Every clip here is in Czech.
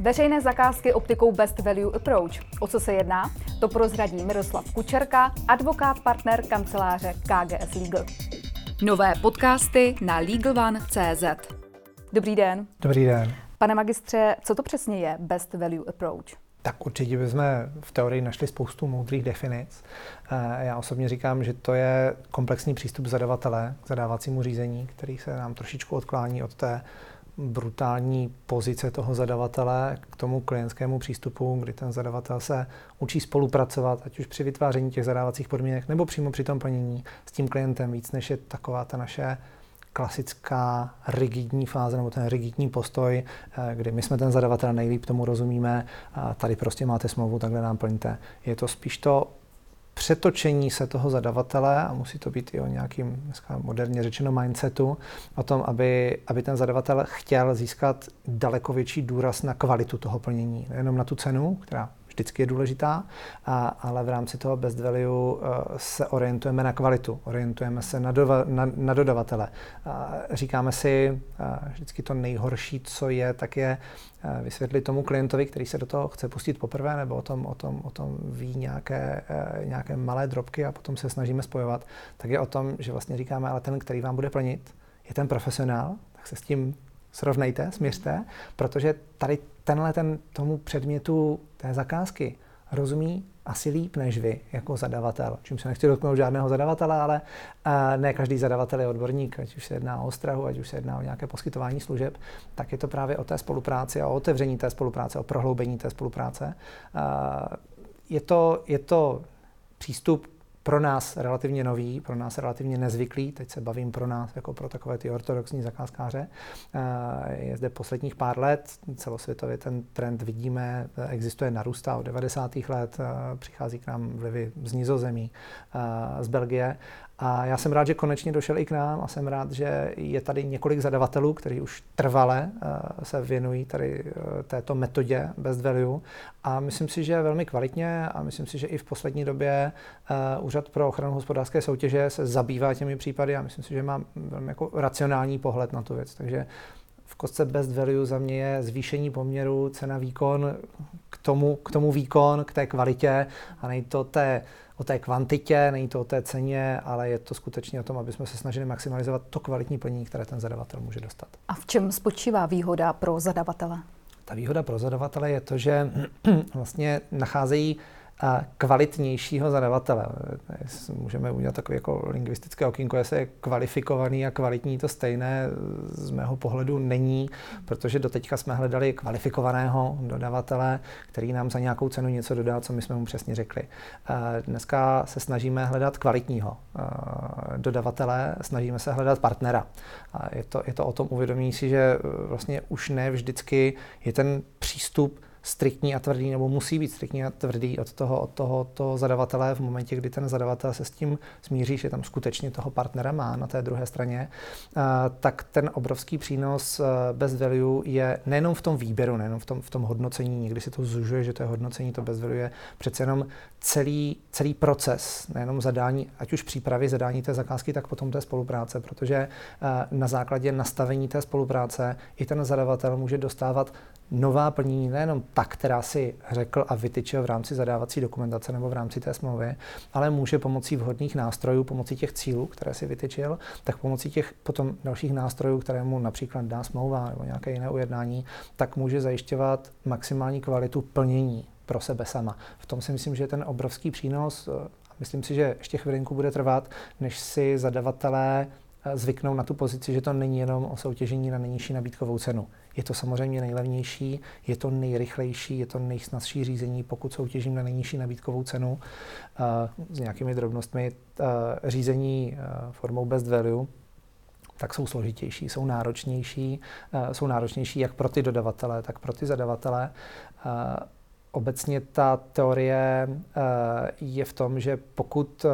Veřejné zakázky optikou Best Value Approach. O co se jedná? To prozradí Miroslav Kučerka, advokát partner kanceláře KGS Legal. Nové podcasty na LegalOne.cz Dobrý den. Dobrý den. Pane magistře, co to přesně je Best Value Approach? Tak určitě bychom v teorii našli spoustu moudrých definic. Eh, já osobně říkám, že to je komplexní přístup zadavatele k zadávacímu řízení, který se nám trošičku odklání od té brutální pozice toho zadavatele k tomu klientskému přístupu, kdy ten zadavatel se učí spolupracovat, ať už při vytváření těch zadávacích podmínek, nebo přímo při tom plnění s tím klientem víc, než je taková ta naše klasická rigidní fáze nebo ten rigidní postoj, eh, kdy my jsme ten zadavatel, nejlíp tomu rozumíme, a tady prostě máte smlouvu, takhle nám plníte. Je to spíš to přetočení se toho zadavatele, a musí to být i o nějakým, dneska moderně řečeno, mindsetu, o tom, aby, aby ten zadavatel chtěl získat daleko větší důraz na kvalitu toho plnění, nejenom na tu cenu, která vždycky je důležitá, a, ale v rámci toho best value uh, se orientujeme na kvalitu, orientujeme se na, dova, na, na dodavatele. A říkáme si uh, vždycky to nejhorší, co je, tak je vysvětlit tomu klientovi, který se do toho chce pustit poprvé, nebo o tom, o tom, o tom ví nějaké, nějaké malé drobky a potom se snažíme spojovat, tak je o tom, že vlastně říkáme, ale ten, který vám bude plnit, je ten profesionál, tak se s tím srovnejte, směřte, protože tady tenhle ten tomu předmětu té zakázky rozumí asi líp než vy jako zadavatel. Čím se nechci dotknout žádného zadavatele, ale uh, ne každý zadavatel je odborník, ať už se jedná o ostrahu, ať už se jedná o nějaké poskytování služeb, tak je to právě o té spolupráci a o otevření té spolupráce, o prohloubení té spolupráce. Uh, je, to, je to přístup pro nás relativně nový, pro nás relativně nezvyklý, teď se bavím pro nás jako pro takové ty ortodoxní zakázkáře. Eh, je zde posledních pár let, celosvětově ten trend vidíme, existuje, narůstá od 90. let, eh, přichází k nám vlivy z Nizozemí, eh, z Belgie a já jsem rád, že konečně došel i k nám a jsem rád, že je tady několik zadavatelů, kteří už trvale se věnují tady této metodě best value a myslím si, že velmi kvalitně a myslím si, že i v poslední době Úřad pro ochranu hospodářské soutěže se zabývá těmi případy a myslím si, že má velmi jako racionální pohled na tu věc. Takže v kostce best value za mě je zvýšení poměru cena-výkon tomu, k tomu výkon, k té kvalitě a není to té, o té kvantitě, není to o té ceně, ale je to skutečně o tom, aby jsme se snažili maximalizovat to kvalitní plnění, které ten zadavatel může dostat. A v čem spočívá výhoda pro zadavatele? Ta výhoda pro zadavatele je to, že vlastně nacházejí kvalitnějšího zadavatele. Můžeme udělat takové jako lingvistické okýnko, jestli je kvalifikovaný a kvalitní, to stejné z mého pohledu není, protože doteďka jsme hledali kvalifikovaného dodavatele, který nám za nějakou cenu něco dodá, co my jsme mu přesně řekli. Dneska se snažíme hledat kvalitního dodavatele, snažíme se hledat partnera. Je to, je to o tom uvědomění si, že vlastně už ne vždycky je ten přístup striktní a tvrdý, nebo musí být striktní a tvrdý od toho, od toho, toho zadavatele v momentě, kdy ten zadavatel se s tím smíří, že tam skutečně toho partnera má na té druhé straně, tak ten obrovský přínos bez value je nejenom v tom výběru, nejenom v tom, v tom hodnocení, někdy se to zužuje, že to je hodnocení, to bez value je přece jenom celý, celý proces, nejenom zadání, ať už přípravy zadání té zakázky, tak potom té spolupráce, protože na základě nastavení té spolupráce i ten zadavatel může dostávat nová plnění, nejenom ta, která si řekl a vytyčil v rámci zadávací dokumentace nebo v rámci té smlouvy, ale může pomocí vhodných nástrojů, pomocí těch cílů, které si vytyčil, tak pomocí těch potom dalších nástrojů, které mu například dá smlouva nebo nějaké jiné ujednání, tak může zajišťovat maximální kvalitu plnění pro sebe sama. V tom si myslím, že je ten obrovský přínos. Myslím si, že ještě chvilinku bude trvat, než si zadavatelé zvyknou na tu pozici, že to není jenom o soutěžení na nejnižší nabídkovou cenu. Je to samozřejmě nejlevnější, je to nejrychlejší, je to nejsnazší řízení, pokud soutěžím na nejnižší nabídkovou cenu uh, s nějakými drobnostmi. Uh, řízení uh, formou best value tak jsou složitější, jsou náročnější, jsou náročnější jak pro ty dodavatele, tak pro ty zadavatele. Obecně ta teorie je v tom, že pokud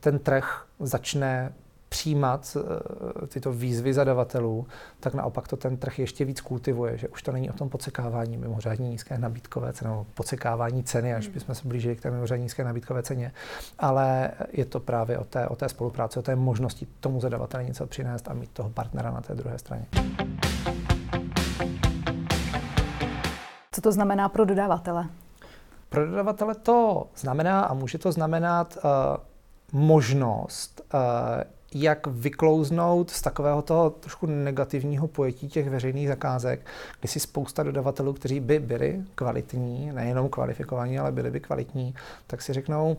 ten trh začne přijímat eh, tyto výzvy zadavatelů, tak naopak to ten trh ještě víc kultivuje, že už to není o tom podsekávání mimořádně nízké nabídkové ceny, nebo podsekávání ceny, až hmm. bychom se blížili k té mimořádně nízké nabídkové ceně, ale je to právě o té, o té spolupráci, o té možnosti tomu zadavateli něco přinést a mít toho partnera na té druhé straně. co to znamená pro dodavatele? Pro dodavatele to znamená a může to znamenat uh, možnost, uh, jak vyklouznout z takového toho trošku negativního pojetí těch veřejných zakázek, kdy si spousta dodavatelů, kteří by byli kvalitní, nejenom kvalifikovaní, ale byli by kvalitní, tak si řeknou,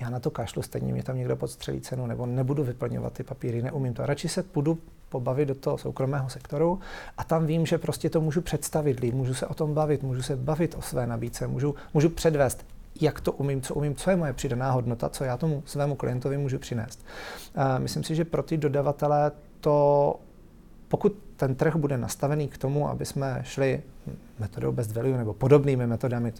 já na to kašlu, stejně mě tam někdo podstřelí cenu, nebo nebudu vyplňovat ty papíry, neumím to. A radši se půjdu pobavit do toho soukromého sektoru a tam vím, že prostě to můžu představit můžu se o tom bavit, můžu se bavit o své nabídce, můžu, můžu předvést, jak to umím, co umím, co je moje přidaná hodnota, co já tomu svému klientovi můžu přinést. A myslím si, že pro ty dodavatele to pokud ten trh bude nastavený k tomu, aby jsme šli metodou best value nebo podobnými metodami,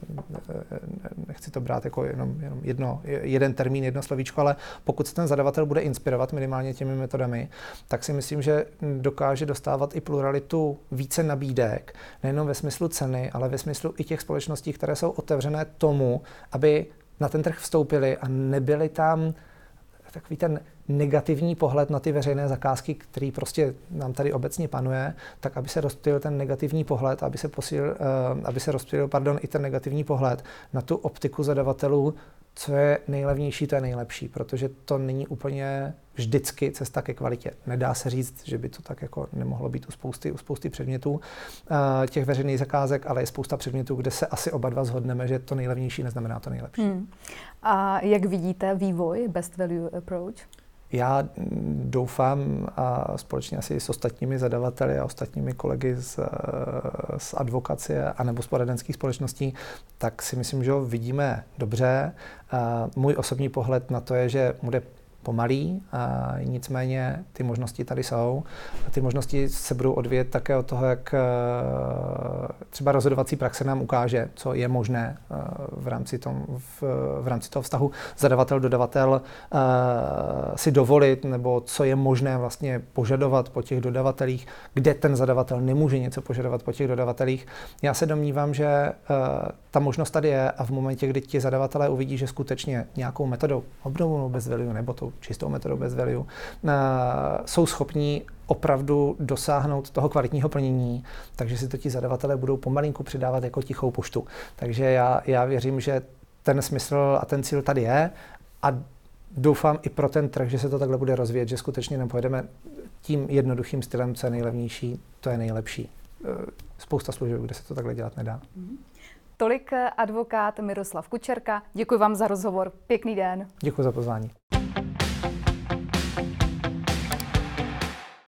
nechci to brát jako jenom, jenom jedno, jeden termín, jedno slovíčko, ale pokud se ten zadavatel bude inspirovat minimálně těmi metodami, tak si myslím, že dokáže dostávat i pluralitu více nabídek, nejenom ve smyslu ceny, ale ve smyslu i těch společností, které jsou otevřené tomu, aby na ten trh vstoupili a nebyli tam takový ten negativní pohled na ty veřejné zakázky, který prostě nám tady obecně panuje, tak aby se rozptýlil ten negativní pohled, aby se, posíl, uh, aby se rozptýlil, pardon, i ten negativní pohled na tu optiku zadavatelů, co je nejlevnější, to je nejlepší, protože to není úplně vždycky cesta ke kvalitě. Nedá se říct, že by to tak jako nemohlo být u spousty, u spousty předmětů uh, těch veřejných zakázek, ale je spousta předmětů, kde se asi oba dva zhodneme, že to nejlevnější neznamená to nejlepší. Hmm. A jak vidíte vývoj Best Value Approach? Já doufám a společně asi s ostatními zadavateli a ostatními kolegy z, z advokacie anebo z poradenských společností, tak si myslím, že ho vidíme dobře. Můj osobní pohled na to je, že bude pomalý, a nicméně ty možnosti tady jsou. A ty možnosti se budou odvíjet také od toho, jak eh, třeba rozhodovací praxe nám ukáže, co je možné eh, v rámci, tom, v, v rámci toho vztahu zadavatel-dodavatel eh, si dovolit, nebo co je možné vlastně požadovat po těch dodavatelích, kde ten zadavatel nemůže něco požadovat po těch dodavatelích. Já se domnívám, že ta možnost tady je a v momentě, kdy ti zadavatelé uvidí, že skutečně nějakou metodou obnovu bez value nebo tou čistou metodou bez value, jsou schopní opravdu dosáhnout toho kvalitního plnění, takže si to ti zadavatelé budou pomalinku přidávat jako tichou poštu. Takže já, já věřím, že ten smysl a ten cíl tady je a doufám i pro ten trh, že se to takhle bude rozvíjet, že skutečně nepojedeme tím jednoduchým stylem, co je nejlevnější, to je nejlepší. E, spousta služeb, kde se to takhle dělat nedá. Tolik advokát Miroslav Kučerka. Děkuji vám za rozhovor. Pěkný den. Děkuji za pozvání.